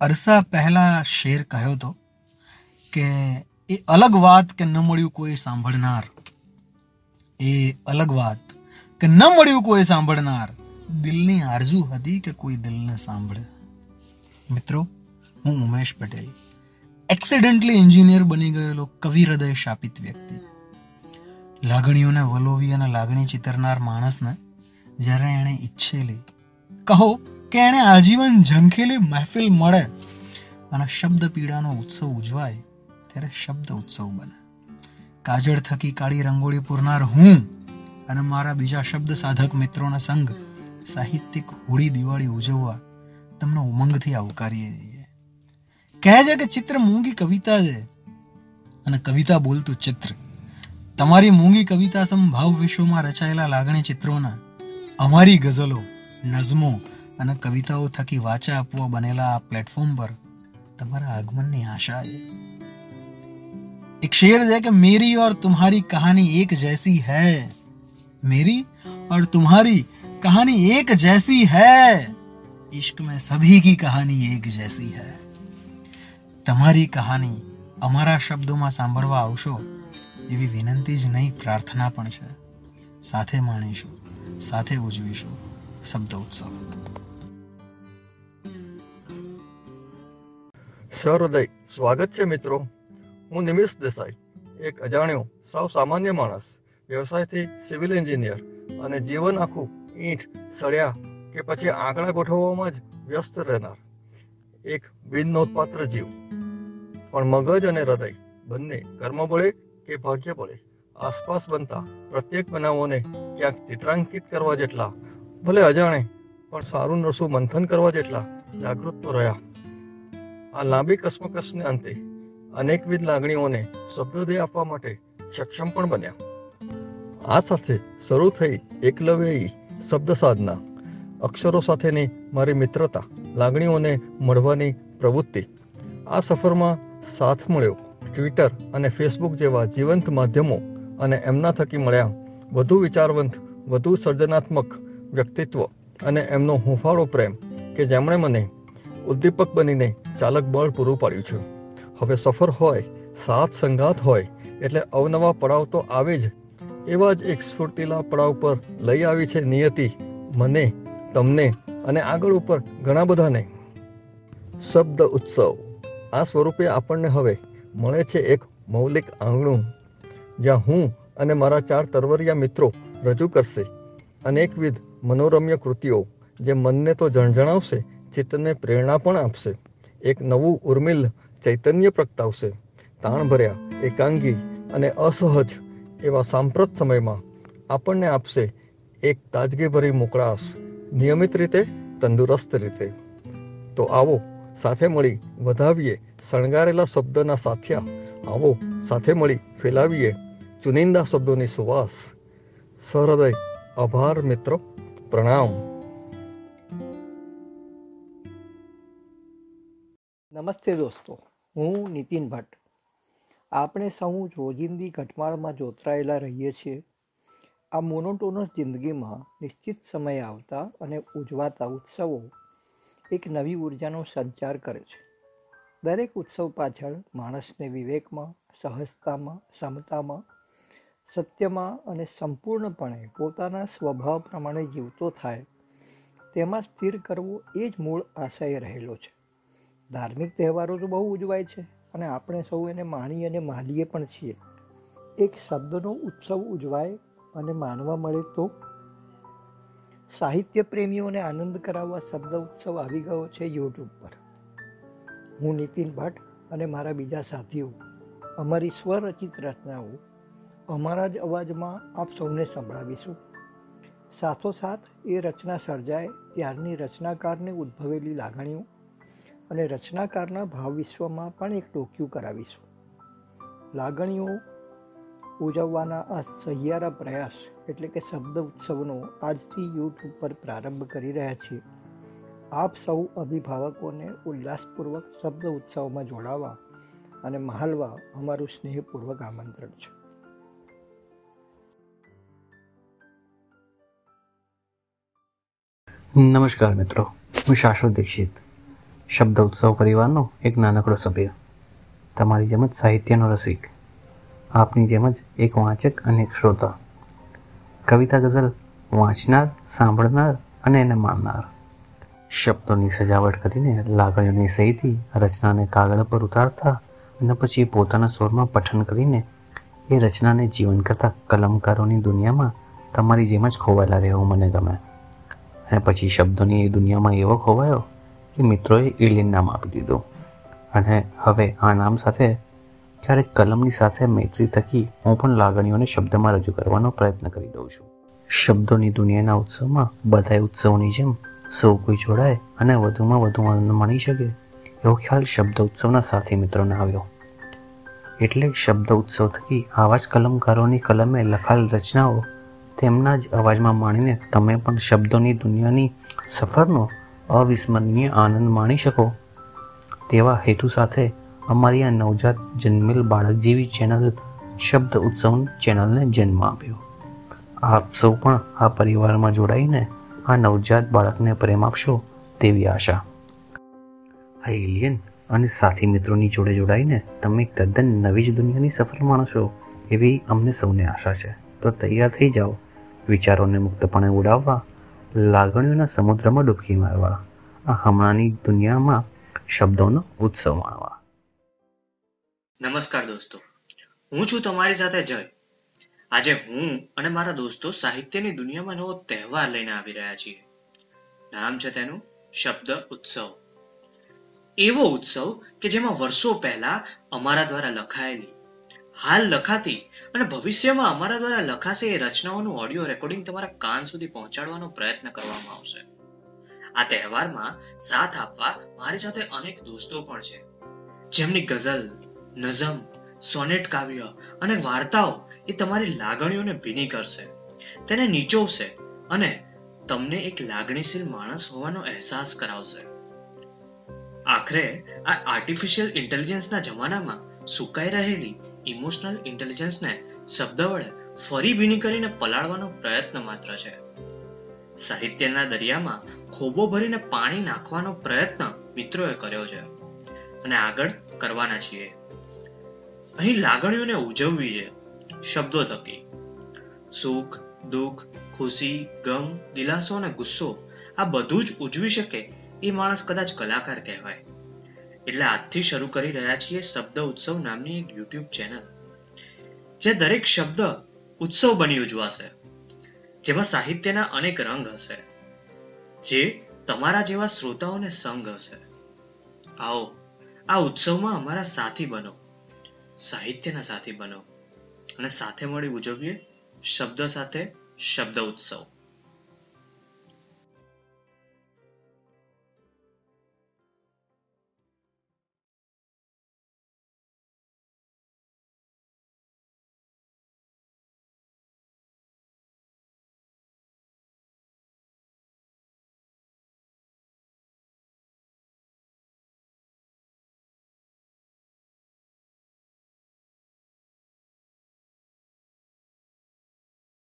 અરસા પહેલા શેર કહ્યો હતો કે એ અલગ વાત કે ન મળ્યું કોઈ સાંભળનાર. એ અલગ વાત કે ન મળ્યું કોઈ સાંભળનાર. દિલની આરજુ હતી કે કોઈ દિલને સાંભળે. મિત્રો, હું ઉમેશ પટેલ એક્સિડેન્ટલી એન્જિનિયર બની ગયેલો કવિ હૃદય શાપિત વ્યક્તિ. લાગણીઓને વલોવી અને લાગણી ચિતરનાર માણસને જ્યારે એણે ઈચ્છેલી કહો કે એણે આજીવન ઝંખેલી મહેફિલ મળે અને શબ્દ પીડાનો ઉત્સવ ઉજવાય, ત્યારે શબ્દ ઉત્સવ બને. કાજળ થકી કાળી રંગોળી પૂરનાર હું અને મારા બીજા શબ્દ સાધક મિત્રોના સંઘ સાહિત્યિક હોળી દિવાળી ઉજવવા તમને ઉમંગથી આવકારીએ છીએ. કહે છે કે ચિત્ર મૂંગી કવિતા છે અને કવિતા બોલતું ચિત્ર. તમારી મૂંગી કવિતા સંભાવ વિશ્વમાં રચાયેલા લાગણી ચિત્રોના અમારી ગઝલો નઝમો અને કવિતાઓ થકી વાચા આપવા બનેલા આ પ્લેટફોર્મ પર તમારા આગમનની આશા છે एक शेर है कि मेरी और तुम्हारी कहानी एक जैसी है मेरी और तुम्हारी कहानी एक जैसी है इश्क में सभी की कहानी एक जैसी है તમારી કહાની અમારા શબ્દોમાં સાંભળવા આવશો એવી વિનંતી જ નહીં પ્રાર્થના પણ છે સાથે માણીશું સાથે ઉજવીશું શબ્દ સહૃદય સ્વાગત છે મિત્રો. હું નિમિષ દેસાઈ, એક અજાણ્યો, સાવ સામાન્ય માણસ, વ્યવસાયથી સિવિલ એન્જિનિયર અને જીવન આખું ઈંટ, સળિયા કે પછી આંકડા ગોઠવવામાં જ વ્યસ્ત રહેનાર એક બિન નોંધપાત્ર જીવ. પણ મગજ અને હૃદય બંને કર્મ બળે કે ભાગ્ય બળે આસપાસ બનતા પ્રત્યેક બનાવોને ક્યાંક ચિત્રાંકિત કરવા જેટલા, ભલે અજાણે, પણ સારું નરસું મંથન કરવા જેટલા જાગૃત તો રહ્યા. આ લાંબી કસમકસને અંતે અનેકવિધ લાગણીઓને શબ્દોદય આપવા માટે સક્ષમ પણ બન્યા. આ સાથે શરૂ થઈ એકલવ્યયી શબ્દ સાધના, અક્ષરો સાથેની મારી મિત્રતા, લાગણીઓને મળવાની પ્રવૃત્તિ. આ સફરમાં સાથ મળ્યો. ટ્વિટર અને ફેસબુક જેવા જીવંત માધ્યમો અને એમના થકી મળ્યા વધુ વિચારવંત, વધુ સર્જનાત્મક વ્યક્તિત્વ અને એમનો હુંફાળો પ્રેમ કે જેમણે મને ઉદ્દીપક બનીને ચાલક બળ પૂરું પાડ્યું છે. હવે સફર હોય સાથ સંગાત હોય, એટલે અવનવા પડાવ તો આવે જ. એવા જ એક સ્ફૂર્તિલા પડાવ પર લઈ આવી છે નિયતિ, મને, તમને અને આગળ ઉપર ઘણા બધાને. શબ્દ ઉત્સવ. આ સ્વરૂપે આપણને હવે મળે છે એક મૌલિક આંગણું, જ્યાં હું અને મારા ચાર તરવરિયા મિત્રો રજૂ કરશે. અનેકવિધ મનોરમ્ય કૃતિઓ, જે મનને તો જણજણાવશે ચિત્તને પ્રેરણા પણ આપશે. એક નવું ઉર્મિલ ચૈતન્ય પ્રગટાવશે. તાણ ભર્યા, એકાંગી અને અસહજ એવા સાંપ્રત સમયમાં આપણને આપશે એક તાજગીભરી મોકળાશ, નિયમિત રીતે, તંદુરસ્ત રીતે. તો આવો સાથે મળી વધાવીએ શણગારેલા શબ્દના સાથિયા. આવો સાથે મળી ફેલાવીએ ચુનિંદા શબ્દોની સુવાસ. સહૃદય, આભાર મિત્રો. પ્રણામ. નમસ્તે દોસ્તો, હું નીતિન ભટ્ટ. આપણે સૌ રોજિંદી ઘટમાળમાં જોતરાયેલા રહીએ છીએ. આ મોનોટોનસ જિંદગીમાં નિશ્ચિત સમયે આવતા અને ઉજવાતા ઉત્સવો એક નવી ઉર્જાનો સંચાર કરે છે. દરેક ઉત્સવ પાછળ માણસને વિવેકમાં, સહજતામાં, સમતામાં, સત્યમાં અને સંપૂર્ણપણે પોતાના સ્વભાવ પ્રમાણે જીવતો થાય, તેમાં સ્થિર કરવો એ જ મૂળ આશય રહેલો છે. ધાર્મિક તહેવારો તો બહુ ઉજવાય છે અને આપણે સૌ એને માણી અને માનીએ પણ છીએ. એક શબ્દનો ઉત્સવ ઉજવાય અને માનવા મળે તો સાહિત્ય પ્રેમીઓને આનંદ કરાવવા શબ્દ ઉત્સવ આવી ગયો છે યુટ્યુબ પર. હું નીતિન ભટ્ટ અને મારા બીજા સાથીઓ, અમારી સ્વરચિત રચનાઓ, અમારા જ અવાજમાં આપ સૌને સંભળાવીશું. સાથોસાથ એ રચના સર્જાય ત્યારની રચનાકારને ઉદ્ભવેલી લાગણીઓ અને રચનાકારના ભાવ વિશ્વમાં પણ એક ટોક્યું કરાવીશું. લાગણીઓ ઉજવવાના આ સહિયારા પ્રયાસ એટલે કે શબ્દ ઉત્સવનો આજથી યુટ્યુબ પર પ્રારંભ કરી રહ્યા છીએ. આપ સૌ અભિભાવકોને ઉલ્લાસપૂર્વક શબ્દ ઉત્સવમાં જોડાવા અને મહાલવા અમારું સ્નેહપૂર્વક આમંત્રણ છે. નમસ્કાર મિત્રો. હું શાશ્વત દીક્ષિત. શબ્દ ઉત્સવ પરિવારનો એક નાનકડો સભ્ય. તમારી જેમ જ સાહિત્યનો રસિક. આપની જેમ જ એક વાંચક અને એક શ્રોતા. કવિતા ગઝલ વાંચનાર, સાંભળનાર અને એને માનનાર. શબ્દોની સજાવટ કરીને લાગણીઓની સહીથી રચનાને કાગળ પર ઉતારતા અને પછી પોતાના સ્વરમાં પઠન કરીને એ રચનાને જીવન કરતા કલમકારોની દુનિયામાં તમારી જેમ જ ખોવાયેલા રહેવું મને ગમે. અને પછી શબ્દોની એ દુનિયામાં એવો ખોવાયો કે મિત્રોએ એલિયન નામ આપી દીધું. અને હવે આ નામ સાથે ક્યારેક કલમની સાથે મૈત્રી થકી હું પણ લાગણીઓને શબ્દમાં રજૂ કરવાનો પ્રયત્ન કરી દઉં છું. શબ્દોની દુનિયાના ઉત્સવમાં બધાય ઉત્સવની જેમ સૌ કોઈ જોડાય અને વધુમાં વધુ આનંદ માણી શકે એવો ખ્યાલ શબ્દ ઉત્સવના સાથી મિત્રોને આવ્યો. એટલે શબ્દ ઉત્સવ થકી આવા જ કલમકારોની કલમે લખાયેલ રચનાઓ તેમના જ અવાજમાં માણીને તમે પણ શબ્દોની દુનિયાની સફરનો અવિસ્મરણીય આનંદ માણી શકો. તેવા હેતુ સાથે અમારી આ નવજાત જન્મેલ બાળક જેવી ચેનલ શબ્દ ઉત્સવ ચેનલને જન્મ આપ્યો. આપ સૌ પણ આ પરિવારમાં જોડાઈને આ નવજાત બાળકને પ્રેમ આપશો તેવી આશા. આ એલિયન અને સાથી મિત્રોની જોડે જોડાઈને તમે તદ્દન નવી જ દુનિયાની સફળ માણશો એવી અમને સૌને આશા છે. તો તૈયાર થઈ જાઓ. વિચારોને મુક્તપણે ઉડાવવા લાગણીઓના સમુદ્રમાં ડૂબકી મારવા, આ હમણાંની દુનિયામાં શબ્દોનો ઉત્સવ માણવા. નમસ્કાર દોસ્તો. હું છું તમારી સાથે જય. આજે હું અને મારા દોસ્તો સાહિત્યની દુનિયામાં નવો તહેવાર લઈને આવી રહ્યા છીએ. નામ છે તેનું શબ્દ ઉત્સવ. એવો ઉત્સવ કે જેમાં વર્ષો પહેલા અમારા દ્વારા લખાયેલી હાલ લખાતી અને ભવિષ્યમાં અમારા દ્વારા લખાશે એ રચનાઓનું ઓડિયો રેકોર્ડિંગ તમારા કાન સુધી પહોંચાડવાનો પ્રયત્ન કરવામાં આવશે. આ તહેવારમાં સાથ આપવા મારી સાથે અનેક દોસ્તો પણ છે. જેમની ગઝલ, નઝમ, સોનેટ કાવ્ય અને વાર્તાઓ એ તમારી લાગણીઓને ભીની કરશે. તેને નીચોવશે અને તમને એક લાગણીશીલ માણસ હોવાનો અહેસાસ કરાવશે. આખરે આ આર્ટિફિશિયલ ઇન્ટેલિજન્સના જમાનામાં સુકાઈ રહેલી ઇમોશનલ ઇન્ટેલિજન્સને શબ્દ વડે ફરી ભીની કરીને પલાળવાનો પ્રયત્ન માત્ર છે. સાહિત્યના દરિયામાં ખોબો ભરીને પાણી નાખવાનો પ્રયત્ન મિત્રોએ કર્યો છે. અને આગળ કરવાના છીએ. અહીં લાગણીઓને ઉજવવી છે. શબ્દો થકી. સુખ, દુઃખ, ખુશી, ગમ, દિલાસો અને ગુસ્સો આ બધું જ ઉજવી શકે એ માણસ કદાચ કલાકાર કહેવાય. એટલે આજથી શરૂ કરી રહ્યા છીએ શબ્દ ઉત્સવ નામની એક યુટ્યુબ ચેનલ જે દરેક શબ્દ ઉત્સવ બની ઉજવાશે જેમાં સાહિત્યના અનેક રંગ હશે, જે તમારા જેવા શ્રોતાઓને સંગ હશે. આવો, આ ઉત્સવમાં અમારા સાથી બનો, સાહિત્યના સાથી બનો, અને સાથે મળી ઉજવીએ શબ્દ સાથે શબ્દ ઉત્સવ.